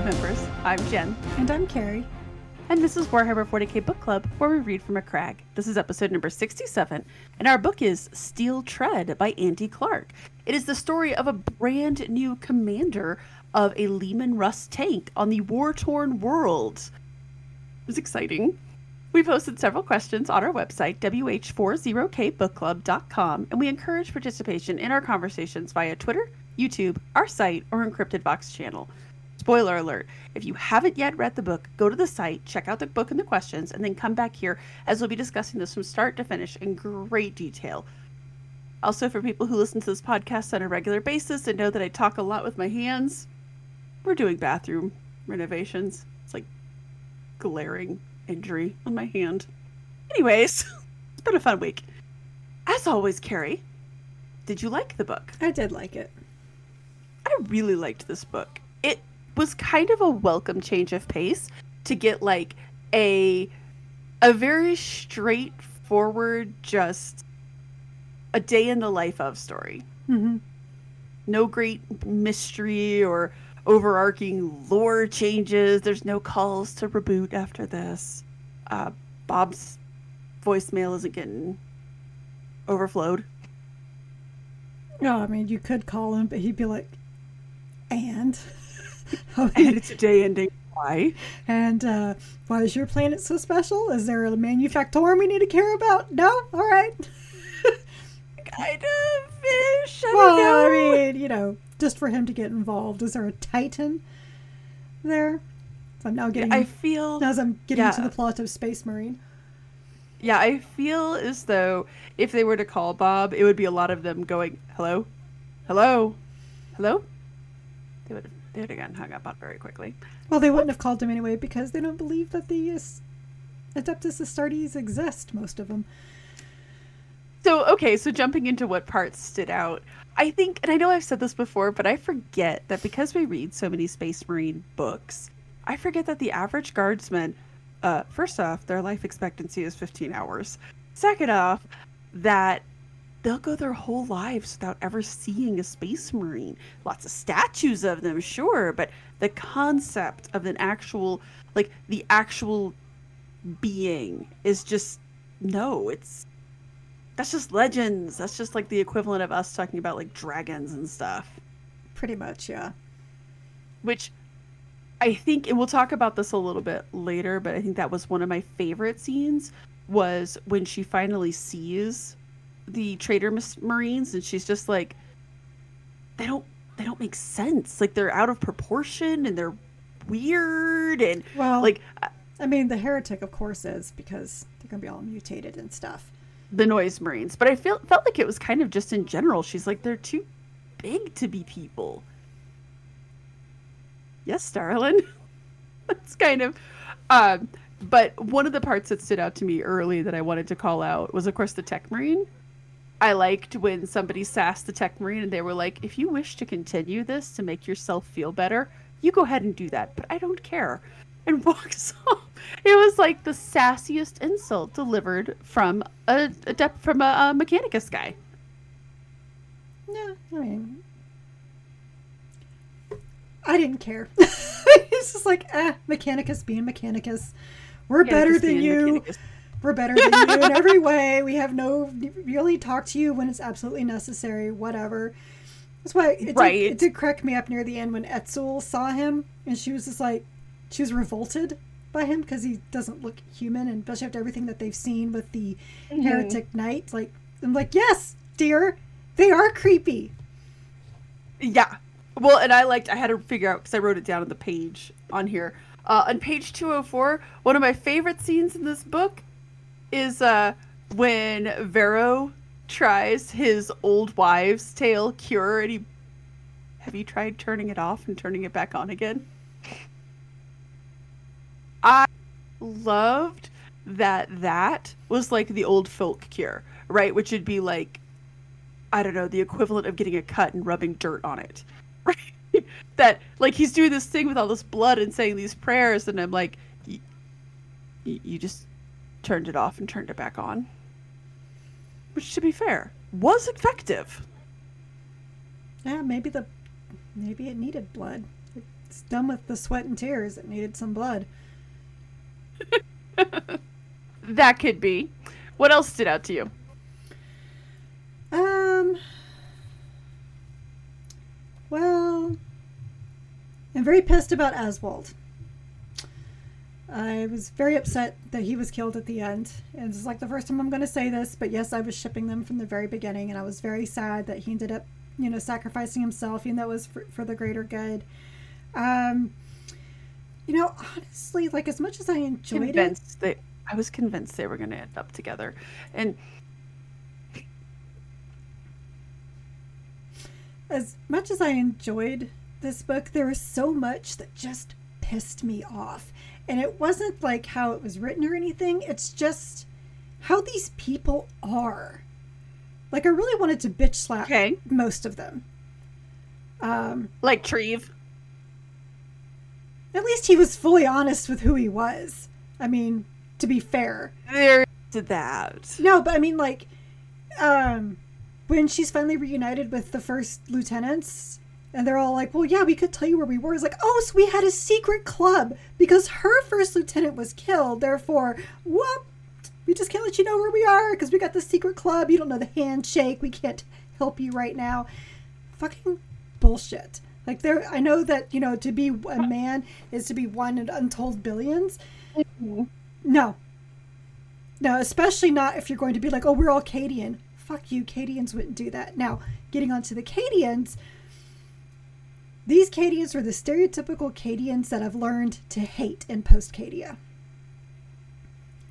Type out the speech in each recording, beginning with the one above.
Club members. I'm Jen. And I'm Carrie. And this is Warhammer 40k Book Club, where we read from a crag. This is episode number 67, and our book is Steel Tread by Andy Clark. It is the story of a brand new commander of a Leman Russ tank on the war torn world. It was exciting. We posted several questions on our website, wh40kbookclub.com, and we encourage participation in our conversations via Twitter, YouTube, our site, or Encrypted Box channel. Spoiler alert if you haven't yet read the book, go to the site, check out the book and the questions, and then come back here as we'll be discussing this from start to finish in great detail. Also, for people who listen to this podcast on a regular basis and know that I talk a lot with my hands, we're doing bathroom renovations. It's like glaring injury on my hand. Anyways, it's been a fun week. As always, Carrie, did you like the book? I did like it. I really liked this book. It was kind of a welcome change of pace to get like a a very straightforward just a day in the life of story. Mm-hmm. No great mystery or overarching lore changes. There's no calls to reboot after this. Uh, Bob's voicemail isn't getting overflowed. No, I mean you could call him, but he'd be like, "And, and it's a day ending. Why? And uh, why is your planet so special? Is there a manufactorum we need to care about? No, all right. kind of fish. I well. I mean, you know, just for him to get involved. Is there a Titan there? So I'm now getting. I feel as I'm getting yeah. to the plot of Space Marine. Yeah, I feel as though if they were to call Bob, it would be a lot of them going, "Hello, hello, hello." They would they would have gotten hung up on very quickly. Well, they wouldn't have called him anyway because they don't believe that the Adeptus Astartes exist. Most of them. So okay, so jumping into what parts stood out, I think, and I know I've said this before, but I forget that because we read so many Space Marine books, I forget that the average guardsman, uh, first off, their life expectancy is 15 hours. Second off, that they'll go their whole lives without ever seeing a Space Marine. Lots of statues of them, sure, but the concept of an actual, like the actual being is just no, it's that's just legends. That's just like the equivalent of us talking about like dragons and stuff. Pretty much, yeah. Which I think, and we'll talk about this a little bit later, but I think that was one of my favorite scenes was when she finally sees the traitor marines and she's just like they don't they don't make sense. Like they're out of proportion and they're weird and well like i mean the heretic of course is because they're gonna be all mutated and stuff. The noise marines. But i feel felt like it was kind of just in general she's like they're too big to be people. Yes darlin that's kind of um but one of the parts that stood out to me early that i wanted to call out was of course the tech marine I liked when somebody sassed the tech marine and they were like, if you wish to continue this to make yourself feel better, you go ahead and do that, but I don't care. And walks off. It was like the sassiest insult delivered from a, a de- from a, a Mechanicus guy. Yeah, I mean, I didn't care. it's just like, eh, Mechanicus being Mechanicus. We're Mechanicus better than you. Mechanicus. We're better than you in every way. We have no really talk to you when it's absolutely necessary. Whatever. That's why it, right. did, it did crack me up near the end when Etzel saw him and she was just like, she was revolted by him because he doesn't look human, and especially after everything that they've seen with the mm-hmm. heretic knight. Like, I'm like, yes, dear, they are creepy. Yeah. Well, and I liked. I had to figure out because I wrote it down on the page on here. Uh, on page 204, one of my favorite scenes in this book is uh when Vero tries his old wives' tale cure and he have you tried turning it off and turning it back on again? I loved that that was like the old folk cure, right? Which would be like I don't know, the equivalent of getting a cut and rubbing dirt on it. Right? that like he's doing this thing with all this blood and saying these prayers and I'm like you just turned it off and turned it back on. Which, to be fair, was effective. Yeah, maybe the maybe it needed blood. it's done with the sweat and tears. It needed some blood. that could be. What else stood out to you? Um. Well, I'm very pissed about Oswald. I was very upset that he was killed at the end. And it's like the first time I'm going to say this, but yes, I was shipping them from the very beginning, and I was very sad that he ended up, you know, sacrificing himself, even though it was for, for the greater good. Um, you know, honestly, like as much as I enjoyed convinced it, that I was convinced they were going to end up together, and as much as I enjoyed this book, there was so much that just pissed me off. And it wasn't like how it was written or anything, it's just how these people are. Like, I really wanted to bitch slap okay. most of them. Um, like Treve. At least he was fully honest with who he was. I mean, to be fair. There to that. No, but I mean, like, um, when she's finally reunited with the first lieutenants, and they're all like, well, yeah, we could tell you where we were. It's like, oh, so we had a secret club because her first lieutenant was killed. Therefore, whoop, we just can't let you know where we are because we got the secret club. You don't know the handshake. We can't help you right now. Fucking bullshit. Like there, I know that you know to be a man is to be one in untold 1000000000s Mm-hmm. No, no, especially not if you're going to be like, oh, we're all Cadian. Fuck you, Cadians wouldn't do that. Now, getting onto the Cadians, these Cadians are the stereotypical Cadians that I've learned to hate in post Cadia.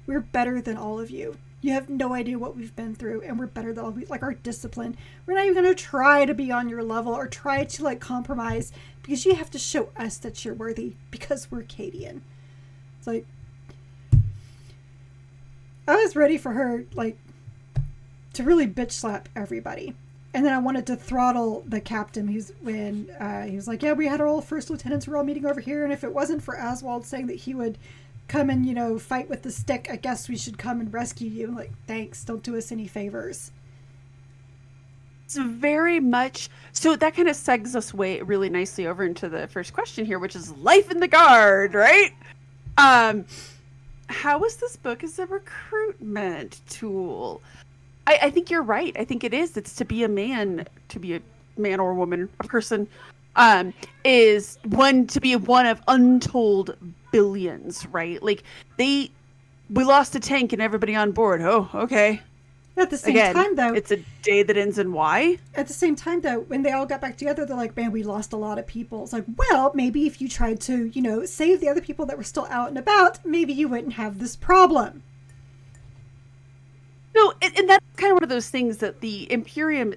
We're better than all of you. You have no idea what we've been through, and we're better than all of you. Like our discipline, we're not even going to try to be on your level or try to like compromise because you have to show us that you're worthy because we're Cadian. It's like I was ready for her like to really bitch slap everybody. And then I wanted to throttle the captain. He's when uh, he was like, "Yeah, we had our old first lieutenants. We're all meeting over here, and if it wasn't for Oswald saying that he would come and you know fight with the stick, I guess we should come and rescue you." Like, thanks. Don't do us any favors. It's very much so that kind of segs us way really nicely over into the first question here, which is life in the guard, right? Um, how is this book as a recruitment tool? I, I think you're right. I think it is. It's to be a man, to be a man or a woman, a person, um, is one to be one of untold billions, right? Like they, we lost a tank and everybody on board. Oh, okay. At the same Again, time, though, it's a day that ends in Y. At the same time, though, when they all got back together, they're like, "Man, we lost a lot of people." It's like, well, maybe if you tried to, you know, save the other people that were still out and about, maybe you wouldn't have this problem. No, and, and that's kind of one of those things that the Imperium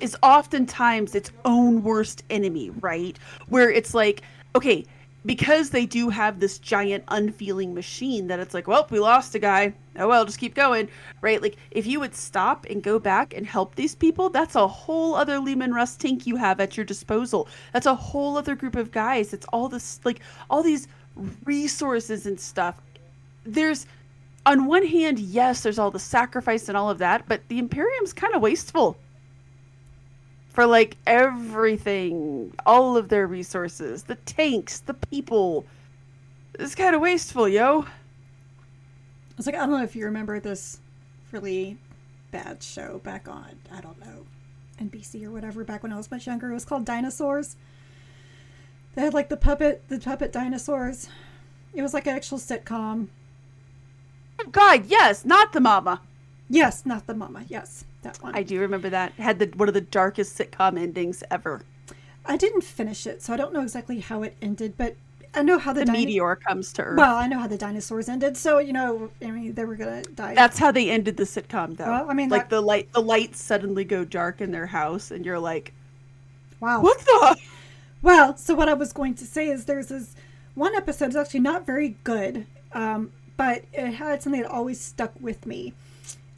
is oftentimes its own worst enemy, right? Where it's like, okay, because they do have this giant unfeeling machine that it's like, well, we lost a guy. Oh well, just keep going, right? Like if you would stop and go back and help these people, that's a whole other Leman Russ tank you have at your disposal. That's a whole other group of guys. It's all this like all these resources and stuff. There's on one hand, yes, there's all the sacrifice and all of that, but the Imperium's kind of wasteful for like everything, all of their resources, the tanks, the people. It's kind of wasteful, yo. It's like I don't know if you remember this really bad show back on I don't know NBC or whatever back when I was much younger. It was called Dinosaurs. They had like the puppet, the puppet dinosaurs. It was like an actual sitcom. God, yes, not the mama. Yes, not the mama. Yes, that one. I do remember that. It had the one of the darkest sitcom endings ever. I didn't finish it, so I don't know exactly how it ended, but I know how the, the dino- meteor comes to Earth. Well, I know how the dinosaurs ended, so you know, I mean, they were gonna die. That's how they ended the sitcom, though. Well, I mean, like that... the light, the lights suddenly go dark in their house, and you're like, "Wow, what the?" Well, so what I was going to say is there's this one episode is actually not very good, um, but it had something that always stuck with me,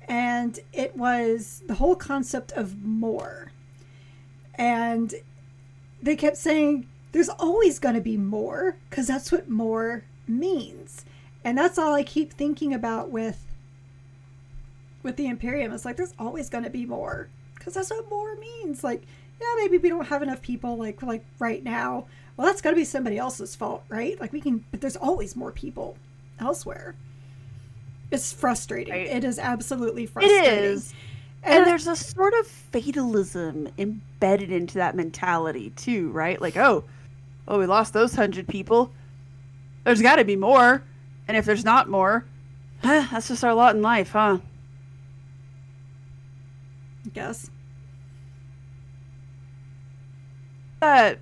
and it was the whole concept of more, and they kept saying there's always going to be more because that's what more means. And that's all I keep thinking about with with the Imperium. It's like there's always going to be more because that's what more means. Like, yeah, maybe we don't have enough people like like right now, well, that's got to be somebody else's fault, right? Like we can, but there's always more people elsewhere. It's frustrating. Right. It is absolutely frustrating. It is. And, and there's a sort of fatalism embedded into that mentality too, right? Like, oh, oh, we lost those hundred people. There's got to be more, and if there's not more, huh, that's just our lot in life, huh? I guess. Uh,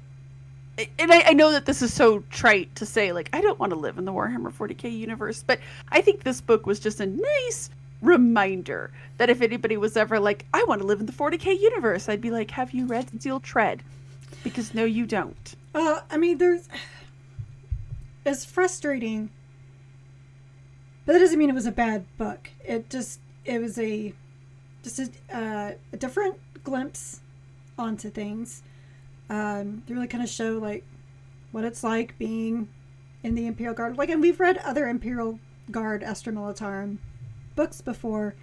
and I, I, know that this is so trite to say, like, I don't want to live in the Warhammer 40k universe, but I think this book was just a nice reminder that if anybody was ever like, I want to live in the 40k universe, I'd be like, Have you read Steel Tread? Because no, you don't. Uh, I mean, there's. It's frustrating, but that doesn't mean it was a bad book. It just, it was a, just a, uh, a different glimpse onto things um, they really kind of show like what it's like being in the Imperial Guard. Like, and we've read other Imperial Guard Astra Militarum books before,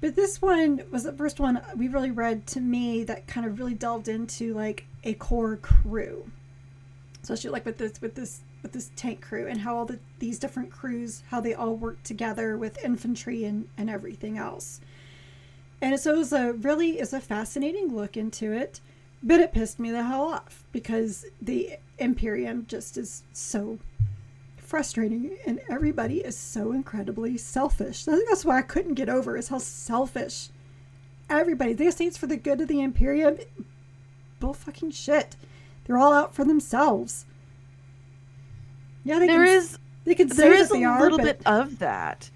but this one was the first one we really read to me that kind of really delved into like a core crew, especially like with this with this with this tank crew and how all the these different crews how they all work together with infantry and and everything else. And so it was a really is a fascinating look into it. But it pissed me the hell off because the Imperium just is so frustrating and everybody is so incredibly selfish. I think that's why I couldn't get over is how selfish everybody. They say it's for the good of the Imperium. Bull fucking shit. They're all out for themselves. Yeah, they there can, is, they can there is a are, little bit of that.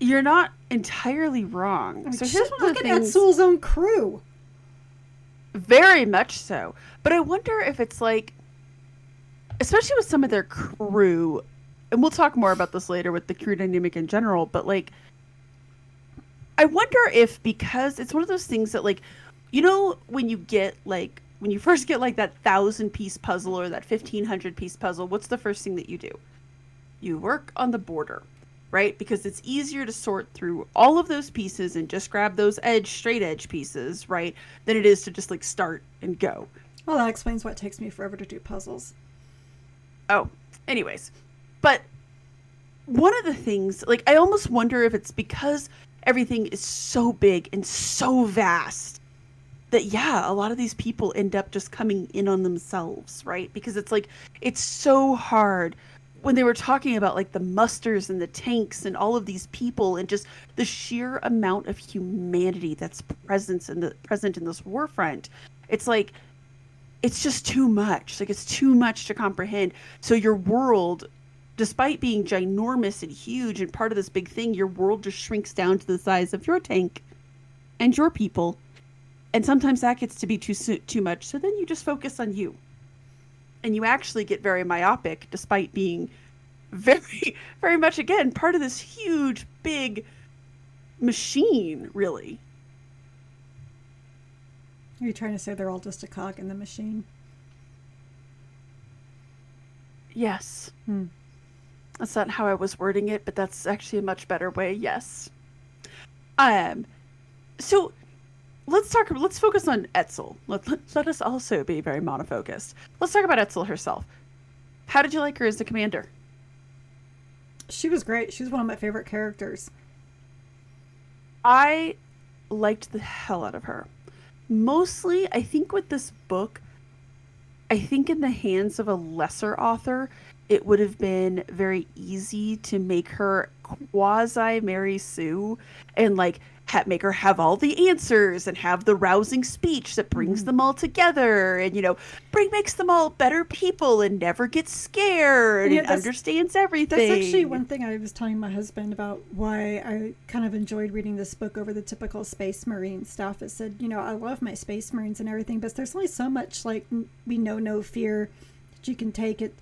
You're not entirely wrong. I mean, so here's one look at things... Etzel's own crew. Very much so. But I wonder if it's like, especially with some of their crew, and we'll talk more about this later with the crew dynamic in general, but like, I wonder if because it's one of those things that, like, you know, when you get like, when you first get like that thousand piece puzzle or that 1500 piece puzzle, what's the first thing that you do? You work on the border right? Because it's easier to sort through all of those pieces and just grab those edge, straight edge pieces, right? Than it is to just like start and go. Well, that explains why it takes me forever to do puzzles. Oh, anyways. But one of the things, like, I almost wonder if it's because everything is so big and so vast that, yeah, a lot of these people end up just coming in on themselves, right? Because it's like, it's so hard when they were talking about like the musters and the tanks and all of these people and just the sheer amount of humanity that's present in the present in this war front it's like it's just too much. Like it's too much to comprehend. So your world despite being ginormous and huge and part of this big thing your world just shrinks down to the size of your tank and your people. And sometimes that gets to be too too much. So then you just focus on you and you actually get very myopic despite being very very much again part of this huge big machine really. Are you trying to say they're all just a cog in the machine? Yes. Hmm. that's not how i was wording it but that's actually a much better way. Yes. Um so let's talk. Let's focus on Etzel. Let, let, let us also be very monofocused. Let's talk about Etzel herself. How did you like her as the commander? She was great. She was one of my favorite characters. I liked the hell out of her. Mostly, I think with this book, I think in the hands of a lesser author, it would have been very easy to make her quasi Mary Sue and like ha- make her have all the answers and have the rousing speech that brings mm-hmm. them all together and you know bring makes them all better people and never gets scared yeah, and understands everything that's actually one thing i was telling my husband about why i kind of enjoyed reading this book over the typical space marine stuff. It said you know i love my space marines and everything but there's only so much like we know no fear that you can take it.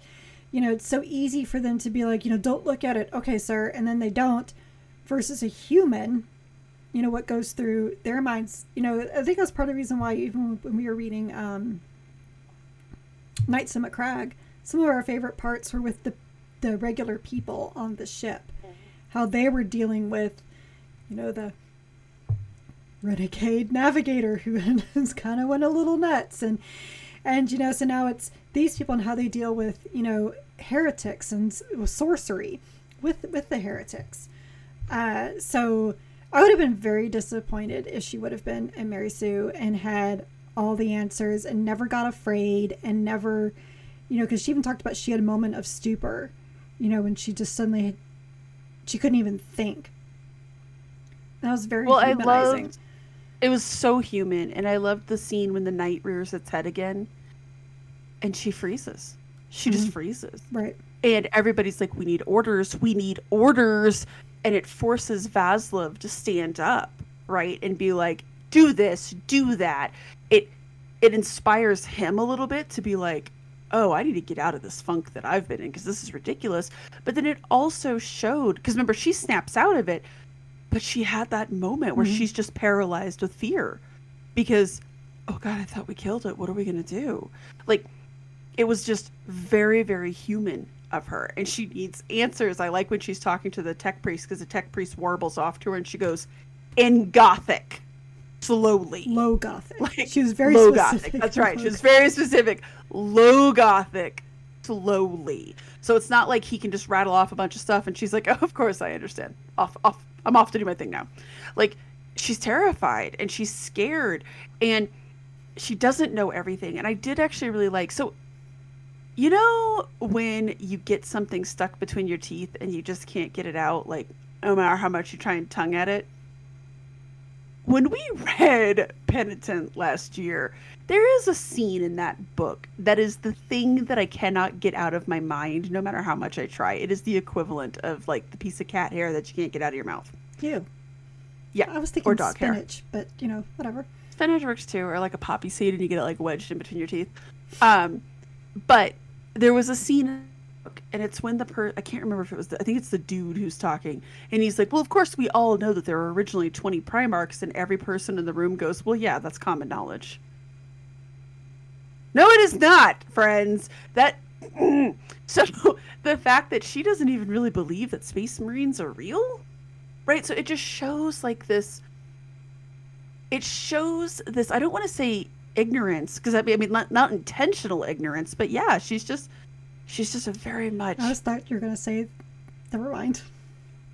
You know it's so easy for them to be like you know don't look at it. Okay sir. And then they don't versus a human you know what goes through their minds. You know i think that's part of the reason why even when we were reading um Knights of crag some of our favorite parts were with the the regular people on the ship. How they were dealing with you know the renegade navigator who kind of went a little nuts. And And you know, so now it's these people and how they deal with you know heretics and sorcery with with the heretics. Uh, so I would have been very disappointed if she would have been a Mary Sue and had all the answers and never got afraid and never, you know, because she even talked about she had a moment of stupor, you know, when she just suddenly had, she couldn't even think. That was very well. I loved. It was so human, and I loved the scene when the knight rears its head again, and she freezes. She mm-hmm. just freezes. Right. And everybody's like, "We need orders. We need orders." And it forces Vaslov to stand up, right, and be like, "Do this, do that." It it inspires him a little bit to be like, oh, I need to get out of this funk that I've been in because this is ridiculous. But then it also showed because remember she snaps out of it, but she had that moment where mm-hmm. she's just paralyzed with fear because oh god, I thought we killed it. What are we gonna do? Like it was just very very human of her, and she needs answers. I like when she's talking to the tech priest because the tech priest warbles off to her and she goes in Gothic slowly. Low gothic. Like she was very low specific. gothic. That's right. She was very specific. Low gothic, slowly. So it's not like he can just rattle off a bunch of stuff and she's like, "Oh, of course I understand. Off, off. I'm off to do my thing now." Like she's terrified and she's scared and she doesn't know everything. And I did actually really like so. You know when you get something stuck between your teeth and you just can't get it out, like no matter how much you try and tongue at it when we read Penitent last year, there is a scene in that book that is the thing that I cannot get out of my mind no matter how much I try. It is the equivalent of like the piece of cat hair that you can't get out of your mouth. You. Yeah. I was thinking or dog spinach, hair. but you know, whatever. Spinach works too, or like a poppy seed and you get it like wedged in between your teeth. Um, but there was a scene and it's when the per I can't remember if it was the, I think it's the dude who's talking and he's like well of course we all know that there were originally 20 Primarchs and every person in the room goes well yeah that's common knowledge. No it is not friends. That so the fact that she doesn't even really believe that space marines are real right? So it just shows like this it shows this I don't want to say ignorance because I mean, I mean not, not intentional ignorance but yeah she's just She's just a very much. I just thought you were going to say, never mind.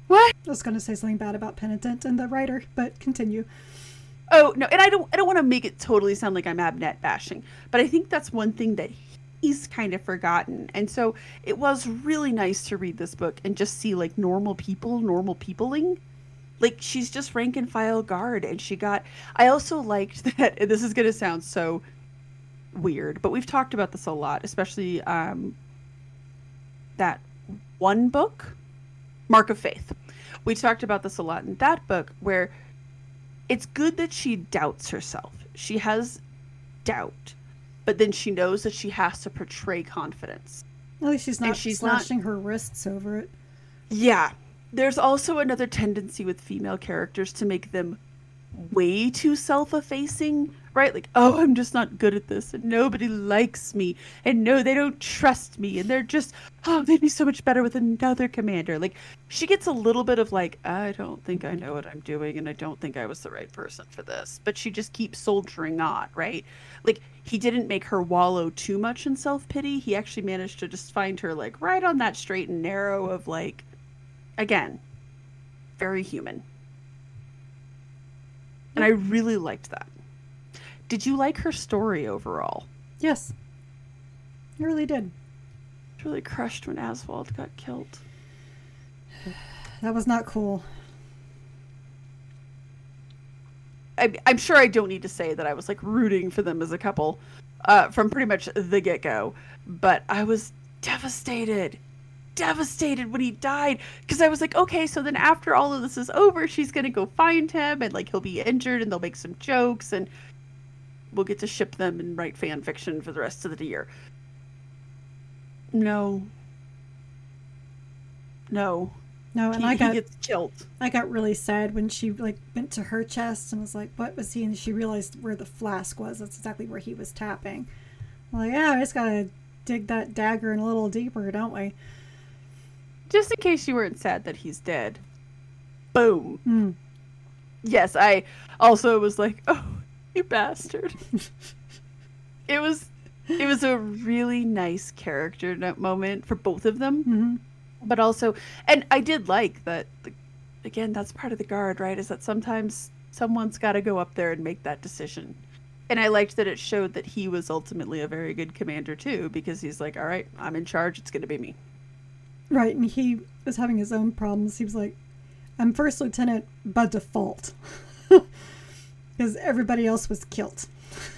What? I was going to say something bad about Penitent and the writer, but continue. Oh no, and I don't. I don't want to make it totally sound like I'm Abnett bashing, but I think that's one thing that he's kind of forgotten. And so it was really nice to read this book and just see like normal people, normal peopling. Like she's just rank and file guard, and she got. I also liked that. And this is going to sound so weird, but we've talked about this a lot, especially um, that one book, Mark of Faith. We talked about this a lot in that book, where it's good that she doubts herself. She has doubt, but then she knows that she has to portray confidence. At least she's not she's slashing not... her wrists over it. Yeah. There's also another tendency with female characters to make them way too self-effacing right? Like oh i'm just not good at this and nobody likes me and no they don't trust me and they're just oh they'd be so much better with another commander. Like she gets a little bit of like i don't think i know what i'm doing and i don't think i was the right person for this but she just keeps soldiering on right? Like he didn't make her wallow too much in self-pity. He actually managed to just find her like right on that straight and narrow of like again very human and I really liked that. Did you like her story overall? Yes. I really did. Really crushed when Oswald got killed. That was not cool. I, am sure I don't need to say that I was like rooting for them as a couple uh, from pretty much the get go, but I was devastated devastated when he died because I was like, okay, so then after all of this is over, she's gonna go find him and like he'll be injured and they'll make some jokes and we'll get to ship them and write fan fiction for the rest of the year. No. No. No, and he, I got gets killed. I got really sad when she like went to her chest and was like, "What was he?" And she realized where the flask was. That's exactly where he was tapping. I'm like, yeah, I just gotta dig that dagger in a little deeper, don't we? Just in case you weren't sad that he's dead. Boom. Mm. Yes, I also was like, oh, you bastard. it was it was a really nice character moment for both of them. Mm-hmm. But also, and I did like that. Again, that's part of the guard, right? Is that sometimes someone's got to go up there and make that decision. And I liked that it showed that he was ultimately a very good commander too, because he's like, "All right, I'm in charge. It's going to be me." Right, and he was having his own problems. He was like, "I'm first lieutenant by default," because everybody else was killed.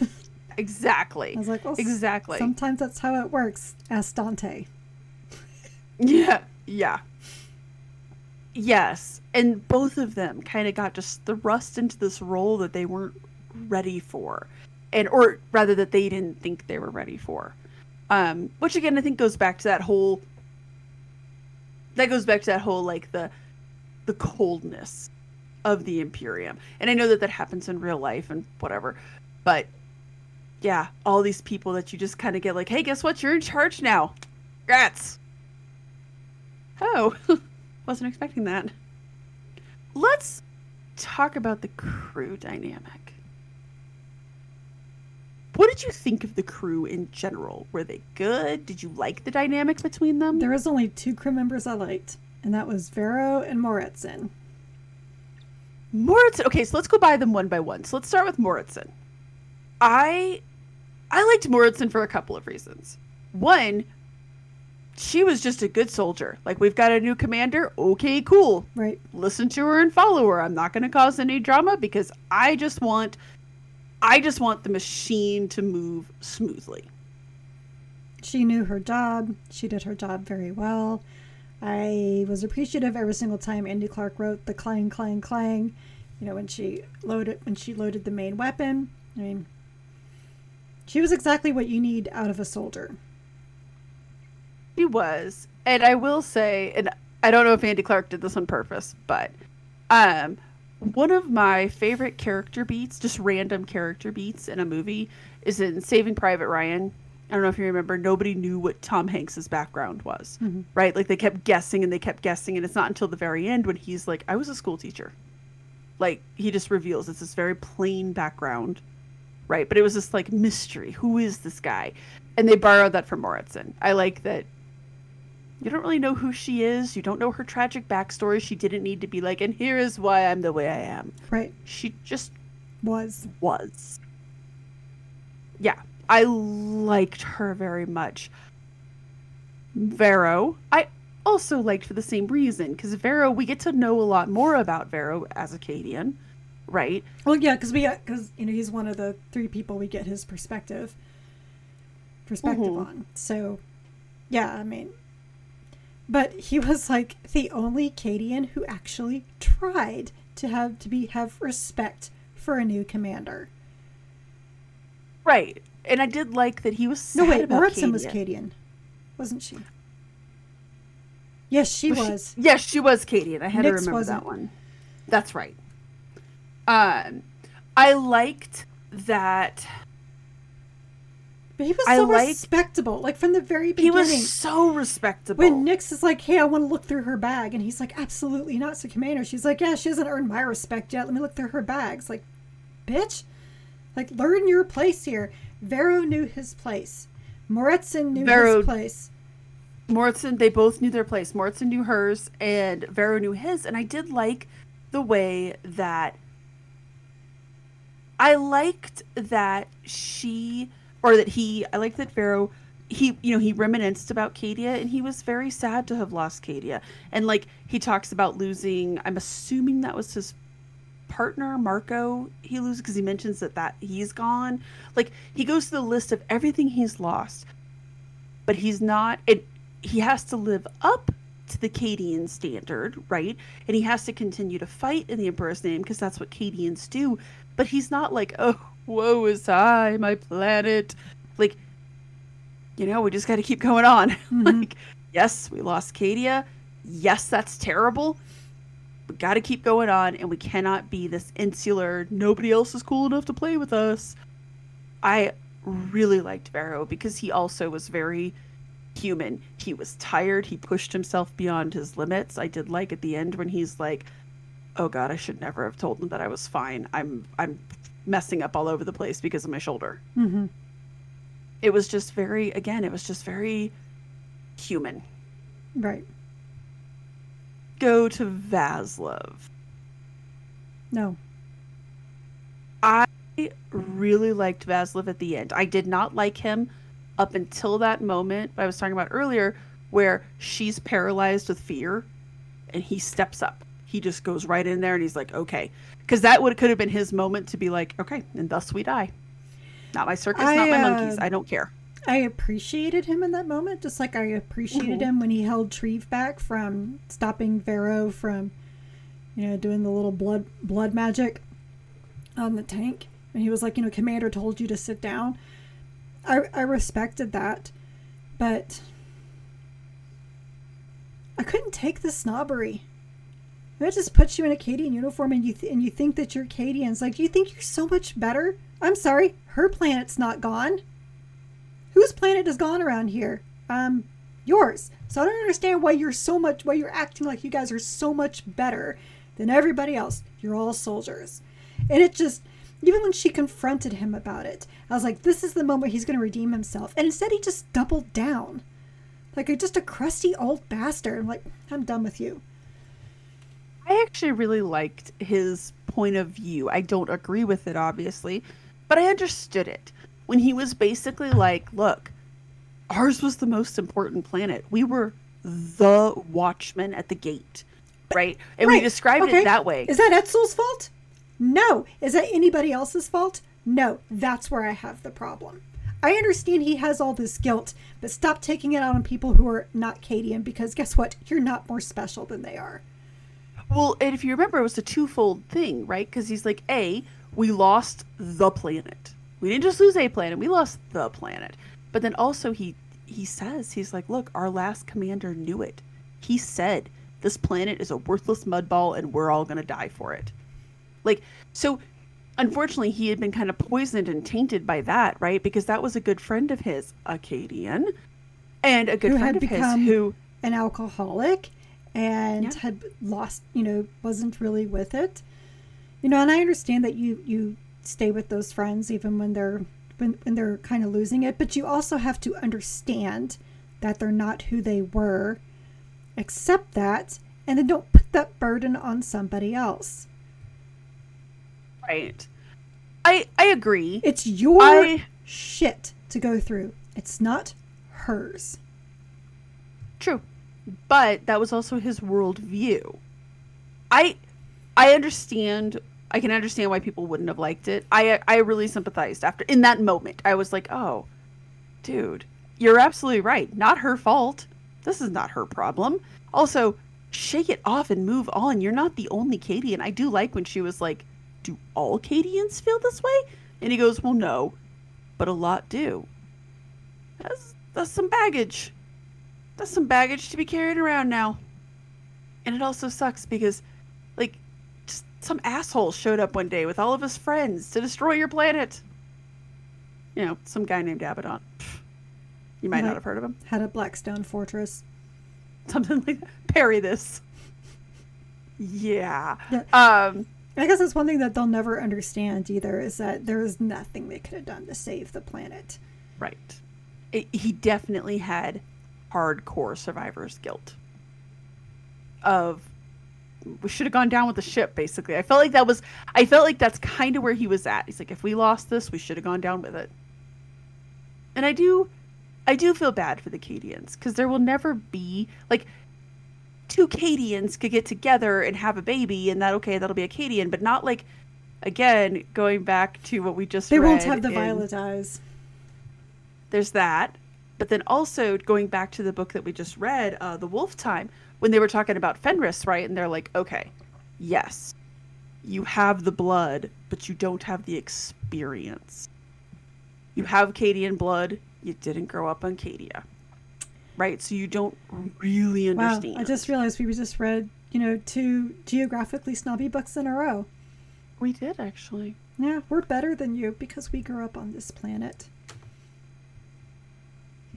exactly. I was like, well, exactly. Sometimes that's how it works. Ask Dante. yeah, yeah. Yes, and both of them kind of got just thrust into this role that they weren't ready for, and or rather that they didn't think they were ready for. Um, which again, I think goes back to that whole. That goes back to that whole like the, the coldness, of the Imperium, and I know that that happens in real life and whatever, but yeah, all these people that you just kind of get like, hey, guess what? You're in charge now. Grats. Oh, wasn't expecting that. Let's talk about the crew dynamic. What did you think of the crew in general? Were they good? Did you like the dynamic between them? There was only two crew members I liked, and that was Vero and Mauritson. Mauritson. Okay, so let's go by them one by one. So let's start with Mauritson. I I liked Mauritson for a couple of reasons. One, she was just a good soldier. Like we've got a new commander. Okay, cool. Right. Listen to her and follow her. I'm not going to cause any drama because I just want I just want the machine to move smoothly. She knew her job. She did her job very well. I was appreciative every single time Andy Clark wrote the clang clang clang. You know, when she loaded when she loaded the main weapon. I mean, she was exactly what you need out of a soldier. She was. And I will say, and I don't know if Andy Clark did this on purpose, but um, one of my favorite character beats, just random character beats in a movie, is in Saving Private Ryan. I don't know if you remember, nobody knew what Tom Hanks's background was, mm-hmm. right? Like they kept guessing and they kept guessing, and it's not until the very end when he's like, "I was a school teacher." Like he just reveals it's this very plain background right? But it was this like mystery. Who is this guy? And they borrowed that from Mauritson. I like that you don't really know who she is. You don't know her tragic backstory. She didn't need to be like, and here is why I'm the way I am. Right. She just was. Was. Yeah. I liked her very much. Vero, I also liked for the same reason because Vero, we get to know a lot more about Vero as a Cadian right? Well, yeah, because we because you know he's one of the three people we get his perspective perspective mm-hmm. on. So, yeah, I mean, but he was like the only Cadian who actually tried to have to be have respect for a new commander. Right, and I did like that he was. no wait, Mauritson was Cadian, wasn't she? Yes, she was. was. She, yes, she was Cadian. I had Nix to remember wasn't. that one. That's right. Um, I liked that. But he was so liked, respectable, like from the very beginning. He was so respectable. When Nix is like, "Hey, I want to look through her bag," and he's like, "Absolutely not, so Commander." She's like, "Yeah, she hasn't earned my respect yet. Let me look through her bags." Like, bitch, like learn your place here. Vero knew his place. Mauritson knew Vero, his place. Mauritson, they both knew their place. Mauritson knew hers, and Vero knew his. And I did like the way that I liked that she or that he I like that Pharaoh he you know he reminisced about Cadia and he was very sad to have lost Cadia. And like he talks about losing I'm assuming that was his partner Marco he loses because he mentions that that he's gone. Like he goes to the list of everything he's lost but he's not it he has to live up to the Cadian standard right? And he has to continue to fight in the Emperor's name because that's what Cadians do. But he's not like, oh, woe is I, my planet. Like, you know, we just got to keep going on. Mm-hmm. like, yes, we lost Cadia. Yes, that's terrible. We got to keep going on, and we cannot be this insular, nobody else is cool enough to play with us. I really liked Vero because he also was very human. He was tired. He pushed himself beyond his limits. I did like at the end when he's like, oh god, I should never have told them that I was fine. I'm I'm messing up all over the place because of my shoulder. Mm-hmm. It was just very, again, it was just very human. Right. Go to Vaslov. No. I really liked Vaslov at the end. I did not like him up until that moment I was talking about earlier, where she's paralyzed with fear and he steps up. He just goes right in there and he's like, okay. Because that would could have been his moment to be like, okay, and thus we die. Not my circus, I, not my monkeys. Uh, I don't care. I appreciated him in that moment, just like I appreciated mm-hmm. him when he held Treve back from stopping Vero from, you know, doing the little blood blood magic on the tank. And he was like, you know, Commander told you to sit down. I I respected that, but I couldn't take the snobbery. That just puts you in a Cadian uniform and you th- and you think that you're Cadians. Like do you think you're so much better. I'm sorry, her planet's not gone. Whose planet is gone around here? Um, yours. So I don't understand why you're so much why you're acting like you guys are so much better than everybody else. You're all soldiers. And it just even when she confronted him about it, I was like, this is the moment he's going to redeem himself. And instead, he just doubled down. Like a, just a crusty old bastard. I'm like, I'm done with you. I actually really liked his point of view. I don't agree with it, obviously, but I understood it. When he was basically like, look, ours was the most important planet. We were the watchman at the gate, right? And right. we described okay. it that way. Is that Etzel's fault? No. Is that anybody else's fault? No. That's where I have the problem. I understand he has all this guilt, but stop taking it out on people who are not Cadian because guess what? You're not more special than they are. Well, and if you remember, it was a twofold thing, right? Because he's like, A, we lost the planet. We didn't just lose a planet, we lost the planet. But then also he he says, he's like, look, our last commander knew it. He said, this planet is a worthless mud ball and we're all gonna die for it. Like, so unfortunately he had been kind of poisoned and tainted by that, right? Because that was a good friend of his, a Cadian, and a good who friend of his who an alcoholic and yeah. had lost, you know, wasn't really with it. You know, and I understand that you you stay with those friends even when they're when, when they're kind of losing it, but you also have to understand that they're not who they were. Accept that and then don't put that burden on somebody else. Right. I I agree. It's your I... shit to go through. It's not hers. True but that was also his worldview. I I understand I can understand why people wouldn't have liked it. I I really sympathized after in that moment. I was like, "Oh, dude, you're absolutely right. Not her fault. This is not her problem." Also, shake it off and move on. You're not the only Cadian. I do like when she was like, "Do all Cadians feel this way?" And he goes, "Well, no, but a lot do." That's that's some baggage. That's some baggage to be carrying around now. And it also sucks because, like, just some asshole showed up one day with all of his friends to destroy your planet. You know, some guy named Abaddon. You might like, not have heard of him. Had a Blackstone fortress. Something like that. Parry this. Yeah. yeah. Um, I guess that's one thing that they'll never understand either is that there is nothing they could have done to save the planet. Right. It, he definitely had hardcore survivor's guilt of we should have gone down with the ship basically. I felt like that was i felt like that's kind of where he was at. He's like if we lost this we should have gone down with it. And i do i do feel bad for the cadians because there will never be like two cadians could get together and have a baby and that okay that'll be a cadian but not like again going back to what we just they won't have the violet eyes there's that but then also going back to the book that we just read, uh, The Wolf Time, when they were talking about Fenris, right? And they're like, okay, yes, you have the blood, but you don't have the experience. You have Cadian blood, you didn't grow up on Cadia. Right? So you don't really understand. Wow, I just realized we just read, you know, two geographically snobby books in a row. We did actually. Yeah, we're better than you because we grew up on this planet.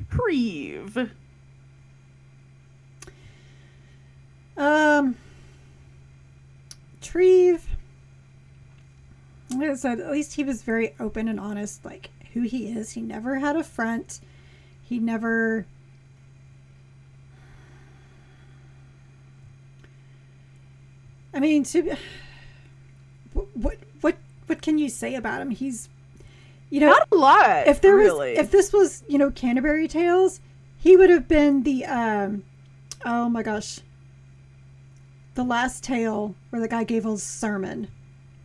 Preve. Um, Treve. Like I said, at least he was very open and honest, like who he is. He never had a front. He never. I mean, to what what what can you say about him? He's you know not a lot. If there really. was if this was you know Canterbury Tales, he would have been the um oh my gosh the last tale where the guy gave a sermon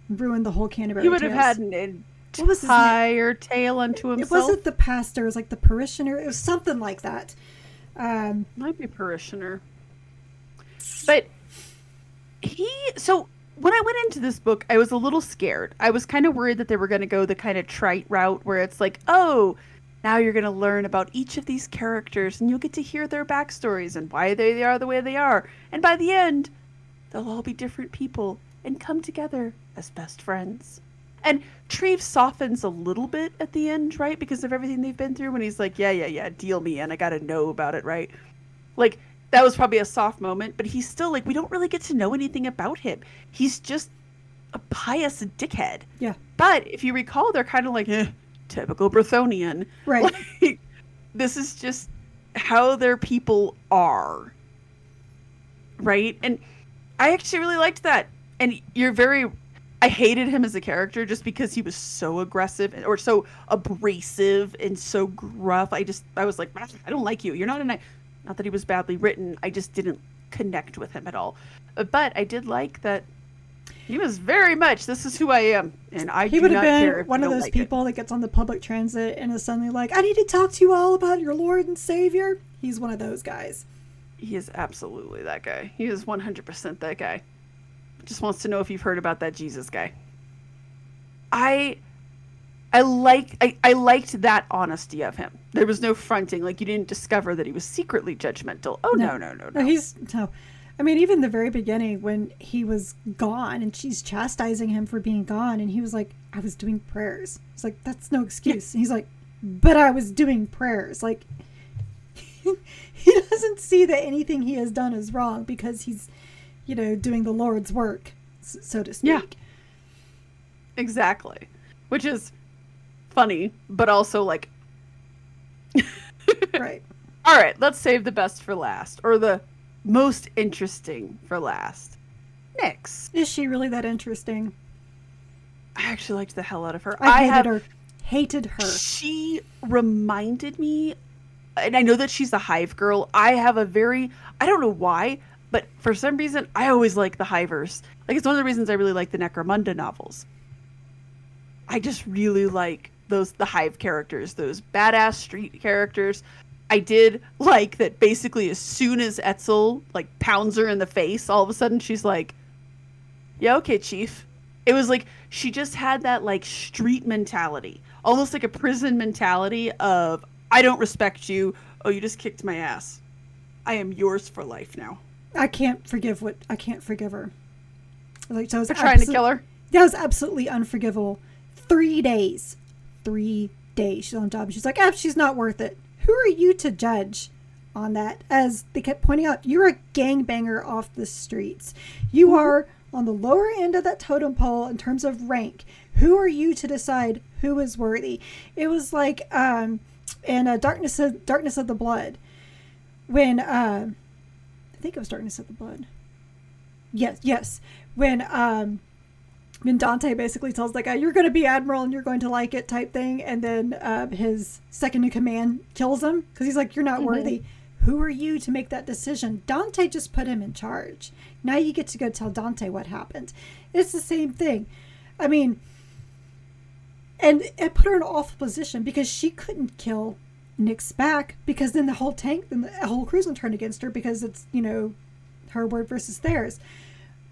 ruined the whole Canterbury. He would have had an entire tale unto himself. It wasn't the pastor. It was like the parishioner. It was something like that. Um, Might be parishioner. But he. So when I went into this book, I was a little scared. I was kind of worried that they were going to go the kind of trite route where it's like, oh, now you're going to learn about each of these characters and you'll get to hear their backstories and why they are the way they are. And by the end, they'll all be different people and come together as best friends. And Treve softens a little bit at the end, right? Because of everything they've been through when he's like, yeah, yeah, yeah, deal me in. I got to know about it, right? Like, that was probably a soft moment, but he's still like, we don't really get to know anything about him. He's just a pious dickhead. Yeah. But if you recall, they're kind of like, eh, typical Brythonian. Right. Like, this is just how their people are. Right? And I actually really liked that. And you're very I hated him as a character just because he was so aggressive or so abrasive and so gruff. I just I was like, I don't like you. You're not a nice not that he was badly written. I just didn't connect with him at all. Uh, But I did like that he was very much this is who I am and I he would have been one of those like it. people that gets on the public transit and is suddenly like, I need to talk to you all about your Lord and Savior. He's one of those guys. He is absolutely that guy. He is 100% that guy. Just wants to know if you've heard about that Jesus guy. I I like I, I liked that honesty of him. There was no fronting, like you didn't discover that he was secretly judgmental. Oh no, no, no, no. No, he's no. I mean, even the very beginning when he was gone and she's chastising him for being gone, and he was like, "I was doing prayers." It's like that's no excuse. And he's like, "But I was doing prayers." Like he doesn't see that anything he has done is wrong because he's, you know, doing the Lord's work, so to speak. Yeah. Exactly. Which is funny, but also like Right. all right, let's save the best for last or the most interesting for last. Nyx. Is she really that interesting? I actually liked the hell out of her. I hated have her. Hated her. she reminded me and I know that she's a hive girl. I have a very I don't know why, but for some reason I always like the hivers. Like it's one of the reasons I really like the Necromunda novels. I just really like those the hive characters, those badass street characters. I did like that basically as soon as Etzel like pounds her in the face, all of a sudden she's like, Yeah, okay, Chief. It was like she just had that like street mentality, almost like a prison mentality of I don't respect you. Oh, you just kicked my ass. I am yours for life now. I can't forgive what I can't forgive her. Like so, I was trying to kill her. That was absolutely unforgivable. Three days. Three days. She's on job. She's like, ah, she's not worth it. Who are you to judge on that? As they kept pointing out, you're a gangbanger off the streets. You are on the lower end of that totem pole in terms of rank. Who are you to decide who is worthy? It was like um, in uh, Darkness of Darkness of the Blood, when uh, I think it was Darkness of the Blood. Yes, yes. When um, when Dante basically tells that guy, "You're going to be admiral and you're going to like it," type thing, and then uh, his second in command kills him because he's like, "You're not Mhm. worthy." Who are you to make that decision? Dante just put him in charge. Now you get to go tell Dante what happened. It's the same thing. I mean, and it put her in an awful position because she couldn't kill Nyx back because then the whole tank, then the whole crew's gonna turn against her because it's you know her word versus theirs.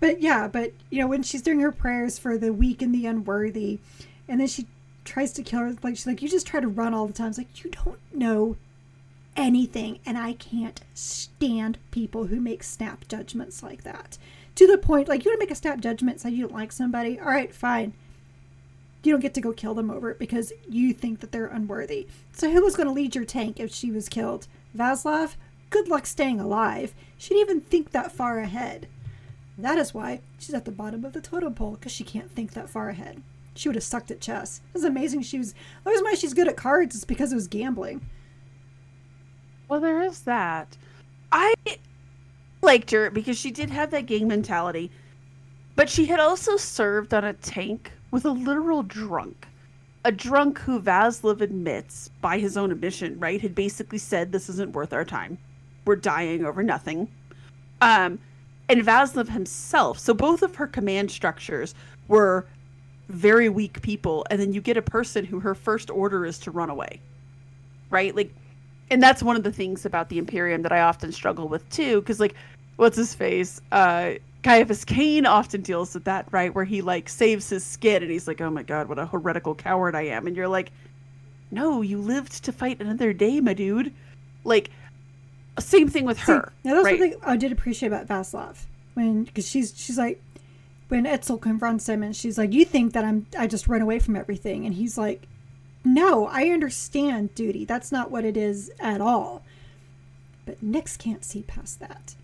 But yeah, but you know when she's doing her prayers for the weak and the unworthy, and then she tries to kill her, like she's like, you just try to run all the time. It's like you don't know anything, and I can't stand people who make snap judgments like that. To the point, like you want to make a snap judgment, say you don't like somebody. All right, fine. You don't get to go kill them over it because you think that they're unworthy. So who was going to lead your tank if she was killed? Vaslav? Good luck staying alive. She didn't even think that far ahead. That is why she's at the bottom of the totem pole because she can't think that far ahead. she would have sucked at chess. It's amazing she was. The reason why she's good at cards is because it was gambling. Well, there is that. I liked her because she did have that gang mentality, but she had also served on a tank with a literal drunk. A drunk who Vaslov admits, by his own admission, right, had basically said, This isn't worth our time. We're dying over nothing. Um, and Vaslov himself, so both of her command structures were very weak people, and then you get a person who her first order is to run away. Right? Like and that's one of the things about the Imperium that I often struggle with too, because like, what's his face? Uh, Caiaphas Cain often deals with that, right? Where he like saves his skin, and he's like, "Oh my god, what a heretical coward I am!" And you're like, "No, you lived to fight another day, my dude." Like, same thing with her. See, now that's right? something I did appreciate about Vaslov when because she's she's like when Etzel confronts him and she's like, "You think that I'm I just run away from everything?" And he's like, no, I understand duty. That's not what it is at all. But Nyx can't see past that.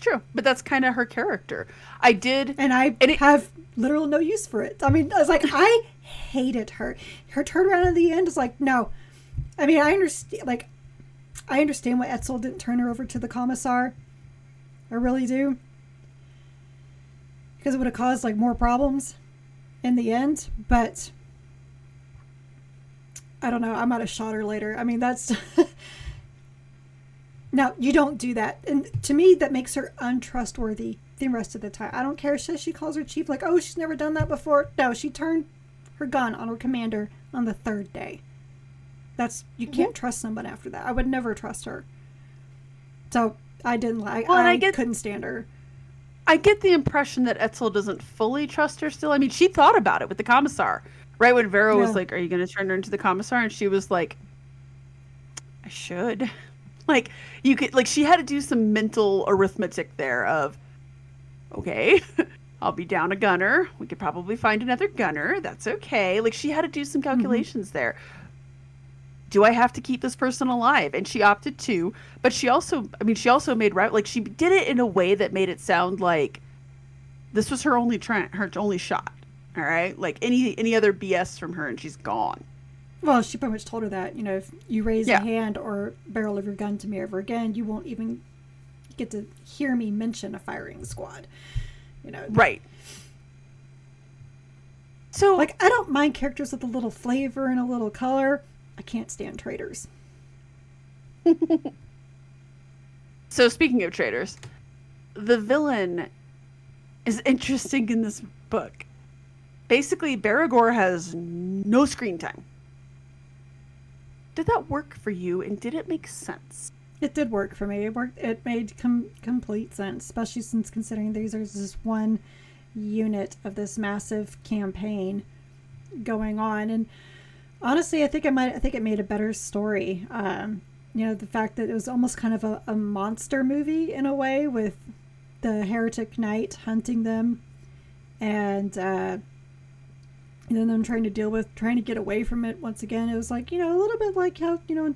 True, but that's kind of her character. I did, and I and it, have literal no use for it. I mean, I was like, I hated her. Her turnaround at the end is like, no. I mean, I understand. Like, I understand why Etzel didn't turn her over to the commissar. I really do, because it would have caused like more problems in the end. But I don't know. I might have shot her later. I mean, that's. now, you don't do that. And to me, that makes her untrustworthy the rest of the time. I don't care if she calls her chief, like, oh, she's never done that before. No, she turned her gun on her commander on the third day. That's. You can't mm-hmm. trust someone after that. I would never trust her. So I didn't like. Well, I, I get, couldn't stand her. I get the impression that Etzel doesn't fully trust her still. I mean, she thought about it with the commissar right when Vera yeah. was like, "Are you going to turn her into the commissar?" and she was like, "I should." Like you could like she had to do some mental arithmetic there of, okay, I'll be down a gunner. We could probably find another gunner. That's okay. Like she had to do some mm-hmm. calculations mm-hmm. there. Do I have to keep this person alive? And she opted to, but she also, I mean, she also made right like she did it in a way that made it sound like this was her only try, her only shot. All right, like any any other BS from her, and she's gone. Well, she pretty much told her that you know if you raise yeah. a hand or barrel of your gun to me ever again, you won't even get to hear me mention a firing squad. You know, right? So, like, I don't mind characters with a little flavor and a little color. I can't stand traitors. so, speaking of traitors, the villain is interesting in this book basically Baragor has no screen time. Did that work for you and did it make sense? It did work for me. It worked it made com- complete sense, especially since considering these are just one unit of this massive campaign going on and honestly I think it might I think it made a better story. Um, you know, the fact that it was almost kind of a, a monster movie in a way with the heretic knight hunting them and uh, and then them trying to deal with trying to get away from it once again. It was like you know a little bit like how you know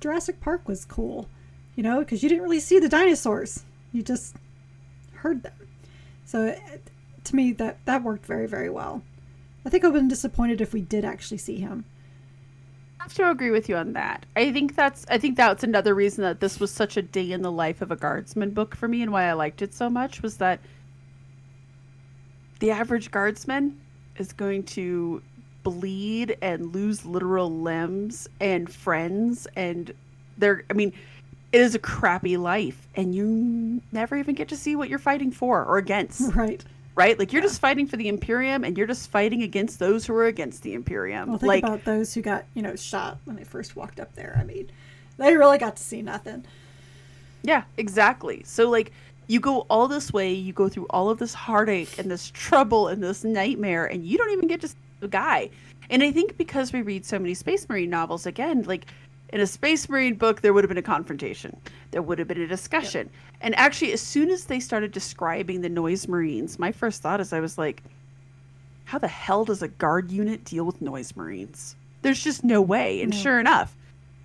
jurassic park was cool you know because you didn't really see the dinosaurs. You just heard them. So it, to me that that worked very very well. I think i would have been disappointed if we did actually see him have to agree with you on that. I think that's I think that's another reason that this was such a day in the life of a guardsman book for me and why I liked it so much was that the average guardsman is going to bleed and lose literal limbs and friends and they're I mean it is a crappy life and you never even get to see what you're fighting for or against. Right. Right? Like you're yeah. just fighting for the Imperium and you're just fighting against those who are against the Imperium. Well, think like, about those who got, you know, shot when they first walked up there. I mean, they really got to see nothing. Yeah, exactly. So like you go all this way, you go through all of this heartache and this trouble and this nightmare, and you don't even get to see the guy. And I think because we read so many Space Marine novels, again, like in a Space Marine book, there would have been a confrontation, there would have been a discussion. Yep. And actually, as soon as they started describing the Noise Marines, my first thought is I was like, how the hell does a guard unit deal with Noise Marines? There's just no way. And no. sure enough,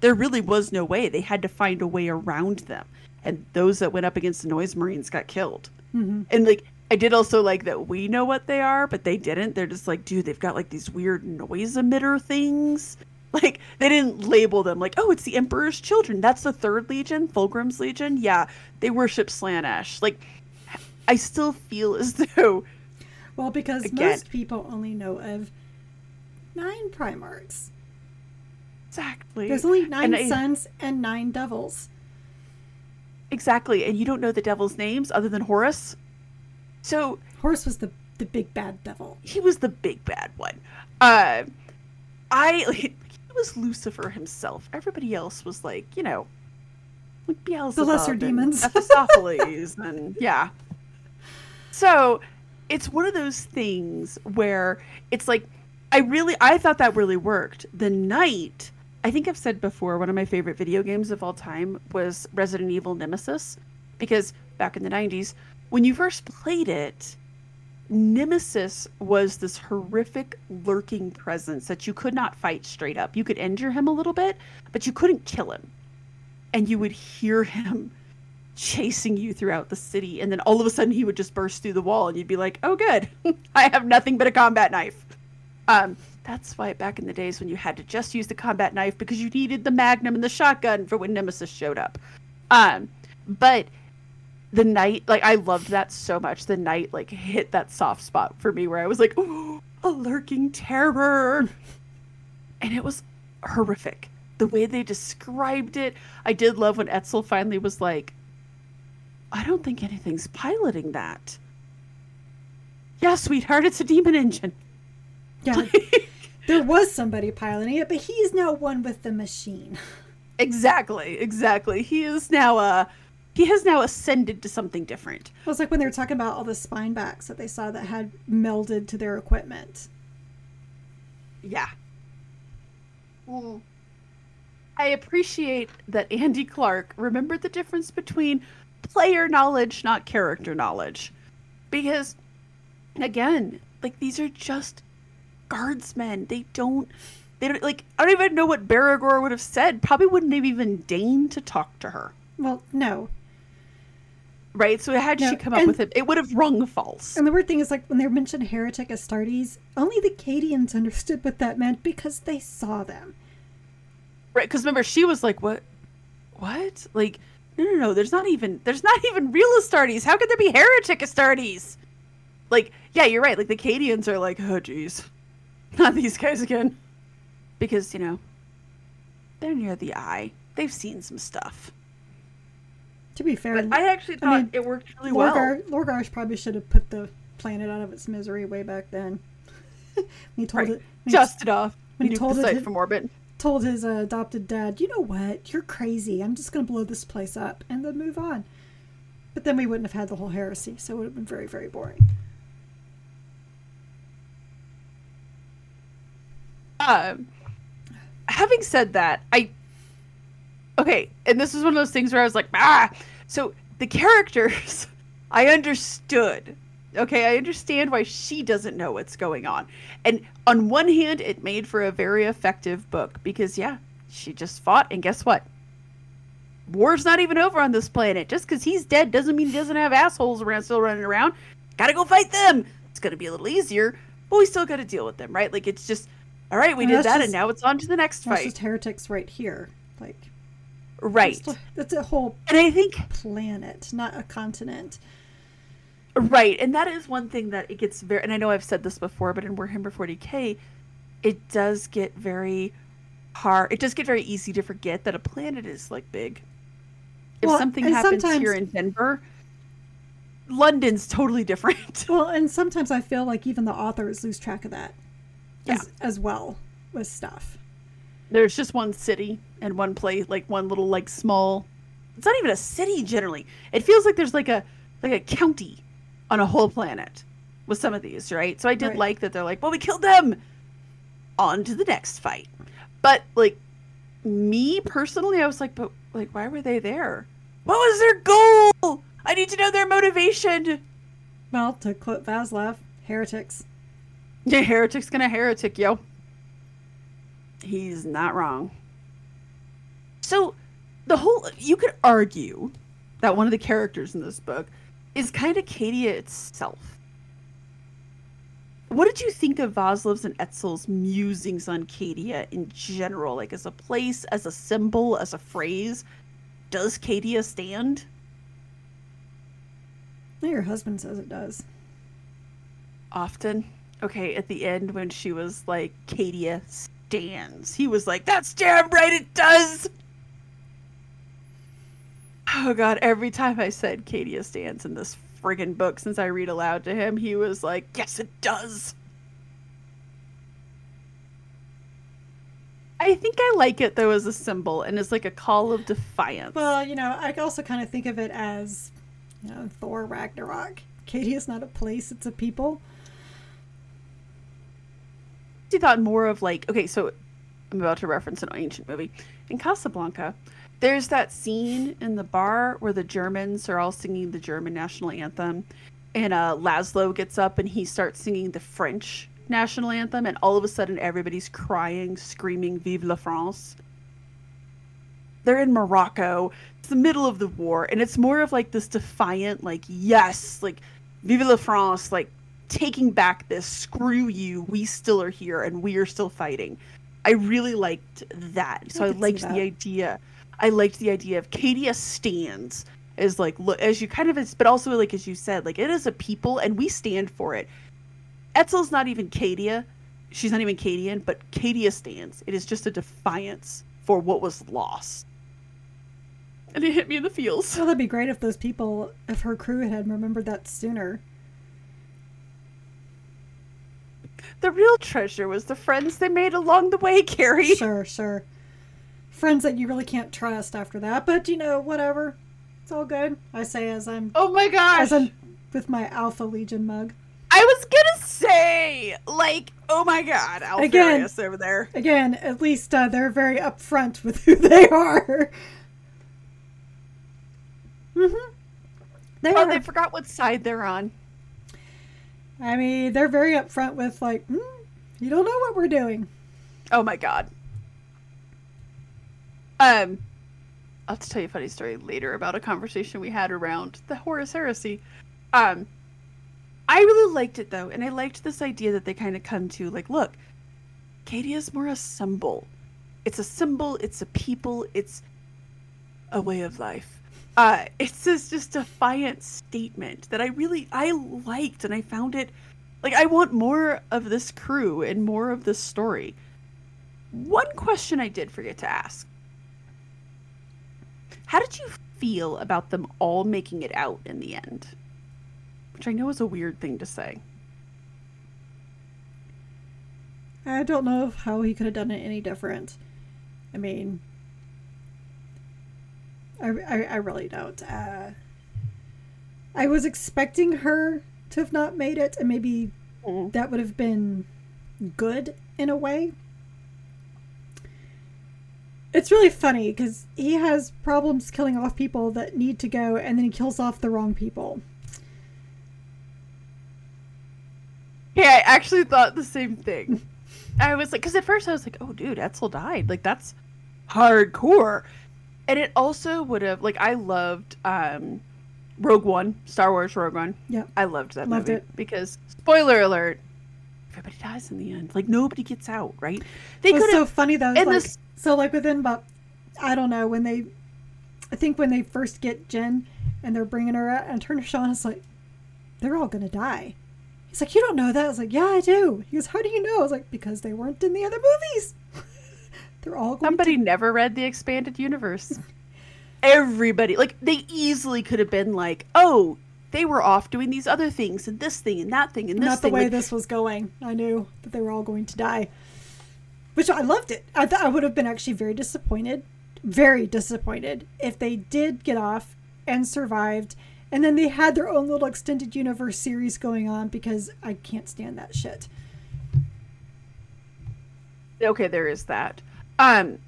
there really was no way. They had to find a way around them and those that went up against the noise marines got killed mm-hmm. and like I did also like that we know what they are, but they didn't. They're just like, dude, they've got like these weird noise emitter things. Like they didn't label them like, oh, it's the Emperor's children. That's the third legion, Fulgrim's legion. Yeah, they worship Slaanesh. Like, I still feel as though. Well, because again, most people only know of nine Primarchs. Exactly. There's only nine and sons I, and nine devils. Exactly, and you don't know the devil's names other than Horus. So Horus was the the big bad devil. He was the big bad one. Uh, I was Lucifer himself. Everybody else was like, you know, like Beelzebub, the lesser demons, Mephistopheles, and yeah. So it's one of those things where it's like I really I thought that really worked. The night I think I've said before one of my favorite video games of all time was Resident Evil Nemesis because back in the 90s when you first played it Nemesis was this horrific lurking presence that you could not fight straight up. You could injure him a little bit, but you couldn't kill him. And you would hear him chasing you throughout the city and then all of a sudden he would just burst through the wall and you'd be like, "Oh good. I have nothing but a combat knife." Um, that's why back in the days when you had to just use the combat knife because you needed the magnum and the shotgun for when Nemesis showed up. Um, but the night, like I loved that so much. The night like hit that soft spot for me where I was like, "Oh, a lurking terror," and it was horrific. The way they described it, I did love when Etzel finally was like, "I don't think anything's piloting that." Yeah, sweetheart, it's a demon engine. Yeah. there was somebody piloting it, but he's now one with the machine. Exactly, exactly. He is now uh he has now ascended to something different. It was like when they were talking about all the spine backs that they saw that had melded to their equipment. Yeah. Well, I appreciate that Andy Clark remembered the difference between player knowledge, not character knowledge. Because, again, like these are just guardsmen. They don't they don't like I don't even know what Beregor would have said. Probably wouldn't have even deigned to talk to her. Well, no. Right, so had no, she come up with it, it would have rung false. And the weird thing is, like when they mentioned heretic Astartes, only the Cadians understood what that meant because they saw them. Right, because remember, she was like, "What? What? Like, no, no, no. There's not even there's not even real Astartes. How could there be heretic Astartes? Like, yeah, you're right. Like the Cadians are like, oh, geez, not these guys again. Because, you know, they're near the eye. They've seen some stuff. To be fair, but I actually thought I mean, it worked really Lorgar, well. Lorgar probably should have put the planet out of its misery way back then. he told right. it just enough. When he told it from orbit. Told his uh, adopted dad, "You know what? You're crazy. I'm just going to blow this place up and then move on." But then we wouldn't have had the whole heresy, so it would have been very, very boring. Um, having said that, I okay, and this is one of those things where I was like, ah. So the characters, I understood. Okay, I understand why she doesn't know what's going on. And on one hand, it made for a very effective book because, yeah, she just fought, and guess what? War's not even over on this planet. Just because he's dead doesn't mean he doesn't have assholes around still running around. Gotta go fight them. It's gonna be a little easier, but we still gotta deal with them, right? Like it's just all right, we and did that, just, and now it's on to the next fight. just heretics right here, like right. That's a whole and I think planet, not a continent. Right, and that is one thing that it gets very. And I know I've said this before, but in Warhammer 40k, it does get very hard. It does get very easy to forget that a planet is like big. If well, something happens here in Denver, London's totally different. Well, and sometimes I feel like even the authors lose track of that yeah. as, as well with stuff. There's just one city and one place, like one little like small. It's not even a city generally. It feels like there's like a like a county on a whole planet with some of these, right? So I did right. like that they're like, well, we killed them. On to the next fight. But like me personally, I was like, but like, why were they there? What was their goal? I need to know their motivation. Well, to quote Vaslav, heretics. Yeah, heretic's gonna heretic, yo. He's not wrong. So, the whole you could argue that one of the characters in this book is kind of Cadia itself. What did you think of Vaslev's and Etzel's musings on Cadia in general? Like as a place, as a symbol, as a phrase? Does Cadia stand? Your husband says it does. Often. Okay, at the end when she was like, Cadia stands, he was like, That's damn right it does! Oh god, every time I said Cadia stands in this friggin' book since I read aloud to him, he was like, Yes, it does! I think I like it though as a symbol and it's like a call of defiance. Well, you know, I also kind of think of it as, you know, Thor Ragnarok. Cadia is not a place, it's a people. I thought more of like, okay, so I'm about to reference an ancient movie. In Casablanca, there's that scene in the bar where the Germans are all singing the German national anthem, and uh, Laszlo gets up and he starts singing the French national anthem, and all of a sudden everybody's crying, screaming "Vive la France!" They're in Morocco. It's the middle of the war, and it's more of like this defiant, like yes, like "Vive la France!" like taking back this "Screw you, we still are here and we are still fighting." I really liked that. So I, I liked the idea. I liked the idea of Cadia stands as like look as you kind of but also like as you said like it is a people and we stand for it Etzel's not even Cadia. She's not even Cadian, but Cadia stands. It is just a defiance for what was lost. And it hit me in the feels. Well, that'd be great if those people, if her crew had remembered that sooner. The real treasure was the friends they made along the way, Carrie. Sure, sure. Friends that you really can't trust after that, but you know, whatever. It's all good. I say as I'm. Oh my gosh! As I'm with my Alpha Legion mug. I was gonna say, like, oh my god, Alpharius over there. Again, at least uh, they're very upfront with who they are. Mm-hmm. They oh, are. they forgot what side they're on. I mean, they're very upfront with like, mm, you don't know what we're doing. Oh my god. Um, I'll have to tell you a funny story later about a conversation we had around the Horus Heresy. Um, I really liked it though, and I liked this idea that they kind of come to like, look, Cadia is more a symbol. It's a symbol. It's a people. It's a way of life. Uh, it's this just defiant statement that I really I liked, and I found it like I want more of this crew and more of this story. One question I did forget to ask: How did you feel about them all making it out in the end? which I know is a weird thing to say. I don't know how he could have done it any different. I mean, I, I, I really don't. Uh, I was expecting her to have not made it, and maybe mm. that would have been good in a way. It's really funny because he has problems killing off people that need to go, and then he kills off the wrong people. Yeah, I actually thought the same thing. I was like, because at first I was like, oh, dude, Etzel died. Like, that's hardcore. And it also would have, like, I loved um, Rogue One, Star Wars Rogue One. Yeah. I loved that loved movie. It. Because, spoiler alert, everybody dies in the end. Like, nobody gets out, right? They could so funny, though. And like, this... So, like, within about, I don't know, when they, I think when they first get Jen and they're bringing her out and turn to Sean, it's like, they're all going to die. He's like, You don't know that? I was like, Yeah, I do. He goes, How do you know? I was like, Because they weren't in the other movies. They're all going Somebody to... never read the expanded universe. Everybody, like, they easily could have been like, Oh, they were off doing these other things and this thing and that thing and this Not thing. the way like, this was going. I knew that they were all going to die. Which I loved it. I thought I would have been actually very disappointed, very disappointed if they did get off and survived and then they had their own little extended universe series going on because I can't stand that shit. Okay, there is that. Um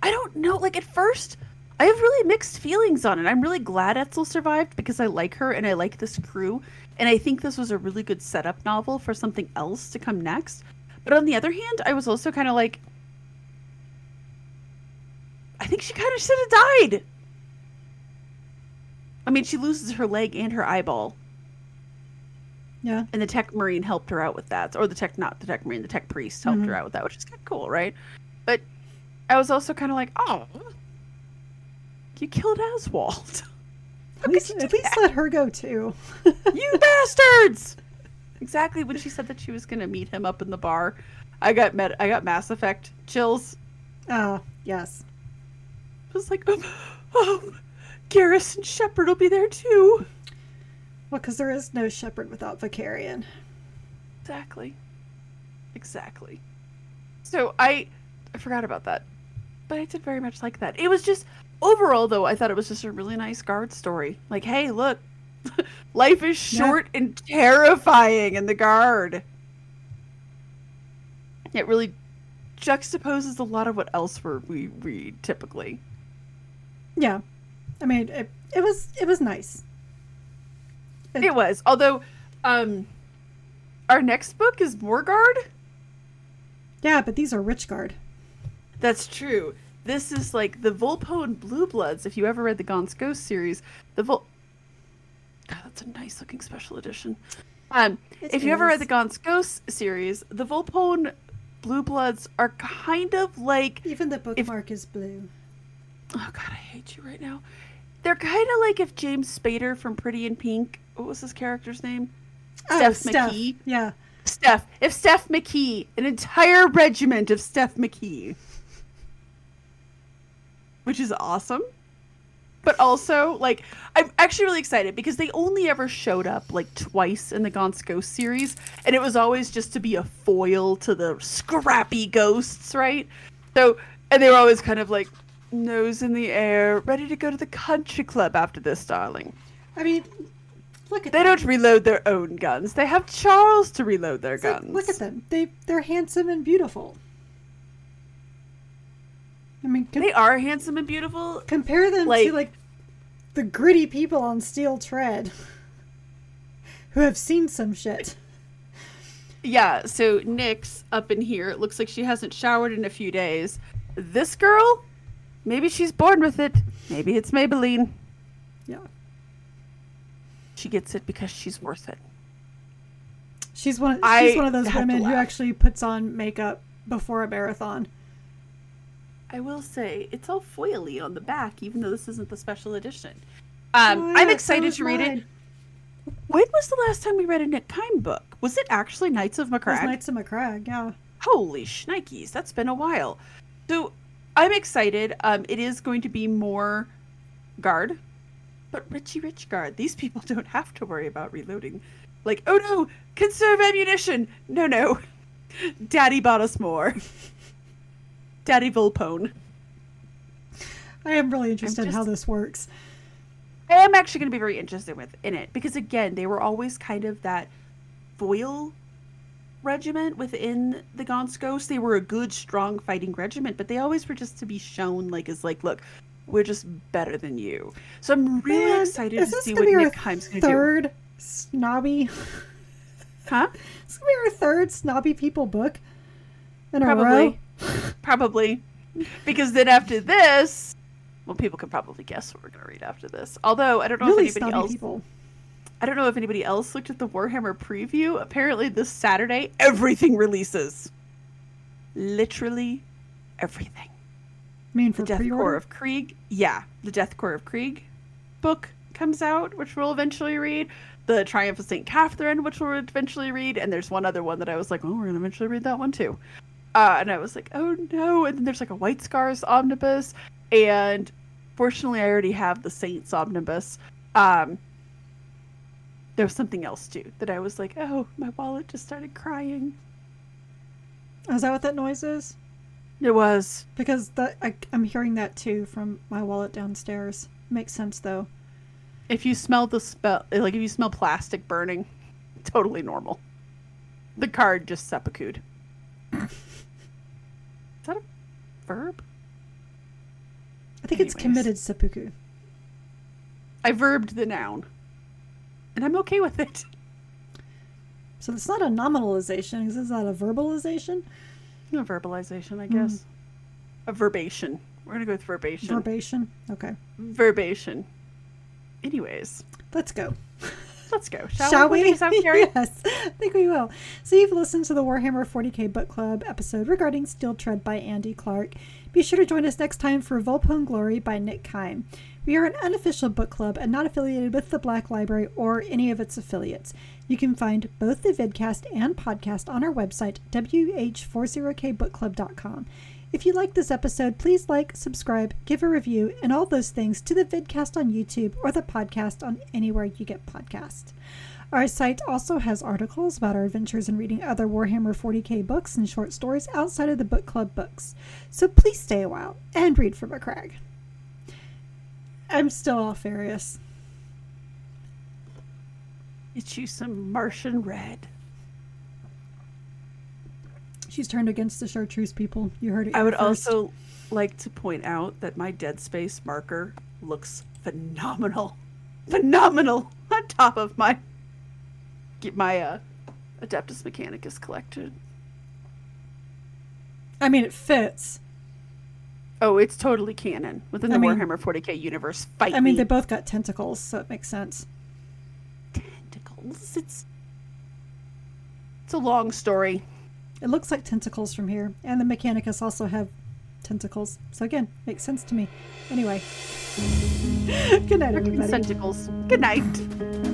I don't know, like at first I have really mixed feelings on it. I'm really glad Etzel survived because I like her and I like this crew and I think this was a really good setup novel for something else to come next. But on the other hand, I was also kind of like I think she kind of should have died. I mean, she loses her leg and her eyeball. Yeah. And the tech marine helped her out with that. Or the tech, not the tech marine, the tech priest helped Mhm. her out with that, which is kind of cool, right? But I was also kind of like, oh, you killed Oswald. At least, at least let her go too. you bastards! Exactly when she said that she was going to meet him up in the bar, I got met. I got Mass Effect chills. Ah, yes. I was like, oh, Garrus and Shepard will be there too. Well, because there is no Shepard without Vakarian. Exactly. Exactly. So I I forgot about that. But I did very much like that. It was just overall though, I thought it was just a really nice guard story. Like, hey, look, life is Yeah. short and terrifying in the guard. It really juxtaposes a lot of what else we're, we read typically. Yeah. I mean, it, it was it was nice. It- It was. Although um our next book is more guard. Yeah, but these are Rich Guard. That's true. This is like the Volpone Blue Bloods. If you ever read the Gaunt's Ghost series, the Vol. God, that's a nice looking special edition. Um, It if you ever read the Gaunt's Ghost series, the Volpone Blue Bloods are kind of like. Even the bookmark is blue. Oh God, I hate you right now. They're kind of like if James Spader from Pretty in Pink. What was his character's name? Oh, Steff McKee. Yeah. Steff. If Steff McKee, an entire regiment of Steff McKee, which is awesome. But also, like, I'm actually really excited because they only ever showed up like twice in the Gaunt's Ghost series, and it was always just to be a foil to the scrappy ghosts, right? So, and they were always kind of like nose in the air, ready to go to the country club after this, darling. I mean, look at They them. don't reload their own guns. They have Charles to reload their It's like, guns. look at them. They they're handsome and beautiful. I mean, com- They are handsome and beautiful. compare them like- to like the gritty people on Steel Tread who have seen some shit. Yeah, so Nyx up in here, it looks like she hasn't showered in a few days. This girl, maybe she's born with it. Maybe it's Maybelline. Yeah. She gets it because she's worth it. She's one. I She's one of those women who actually puts on makeup before a marathon. I will say it's all foily on the back, even though this isn't the special edition. Um, Oh, I'm excited to read it. When was the last time we read a Nick Kyme book? Was it actually Knights of It was Knights of Macragge, yeah. Holy shnikes, that's been a while. So I'm excited. Um, it is going to be more guard, but Richie Rich guard. These people don't have to worry about reloading. Like, oh no, conserve ammunition. No, no. Daddy bought us more. Daddy Volpone. I am really interested in how this works. I am actually going to be very interested with in it because again, they were always kind of that foil regiment within the Gaunt's Ghost. They were a good, strong fighting regiment, but they always were just to be shown like as like, look, we're just better than you. So I'm really Man, excited to see what be Nick Kyme's going to do. Third snobby. Huh? It's gonna be our third snobby people book in a row. Probably. Because then after this, well, people can probably guess what we're going to read after this. Although I don't know Really if anybody else people. I don't know if anybody else looked at the Warhammer preview. Apparently, this Saturday, everything releases. Literally everything. I mean, The for Death pre-order. Korps of Krieg. Yeah, the Death Korps of Krieg book comes out, which we'll eventually read. The Triumph of St. Katherine, which we'll eventually read. And there's one other one that I was like, oh, we're going to eventually read that one too. Uh, and I was like, oh no. And then there's like a White Scars omnibus. And fortunately, I already have the Saints omnibus. Um, there was something else too that I was like, oh, my wallet just started crying. Is that what that noise is? It was. Because that I, I'm hearing that too from my wallet downstairs. Makes sense though. If you smell the spell, like if you smell plastic burning, totally normal. The card just seppuku'd. Is that a verb? I think it's committed seppuku. I verbed the noun. And I'm okay with it. So it's not a nominalization. Is that a verbalization? A verbalization, I guess. Mm. A verbation. We're gonna go with verbation. Verbation. Okay. verbation. anyways, let's go. Let's go. Shall, Shall we? we? Yes, I think we will. So you've listened to the Warhammer 40k Book Club episode regarding Steel Tread by Andy Clark. Be sure to join us next time for Volpone Glory by Nick Kyme. We are an unofficial book club and not affiliated with the Black Library or any of its affiliates. You can find both the vidcast and podcast on our website, wh40kbookclub.com. If you like this episode, please like, subscribe, give a review, and all those things to the vidcast on YouTube or the podcast on anywhere you get podcasts. Our site also has articles about our adventures in reading other Warhammer 40k books and short stories outside of the book club books. So please stay a while and read from a crag. I'm still all furious. It's you some Martian red. She's turned against the chartreuse people. You heard it. I would first. also like to point out that my Dead Space marker looks phenomenal, phenomenal on top of my get my uh, Adeptus Mechanicus collection. I mean, it fits. Oh, it's totally canon within the I mean- Warhammer 40k universe. Fight I mean, me. they both got tentacles, so it makes sense. tentacles. It's it's a long story. It looks like tentacles from here, and the Mechanicus also have tentacles. So again, makes sense to me. Anyway, good night, everybody. Tentacles. Good night.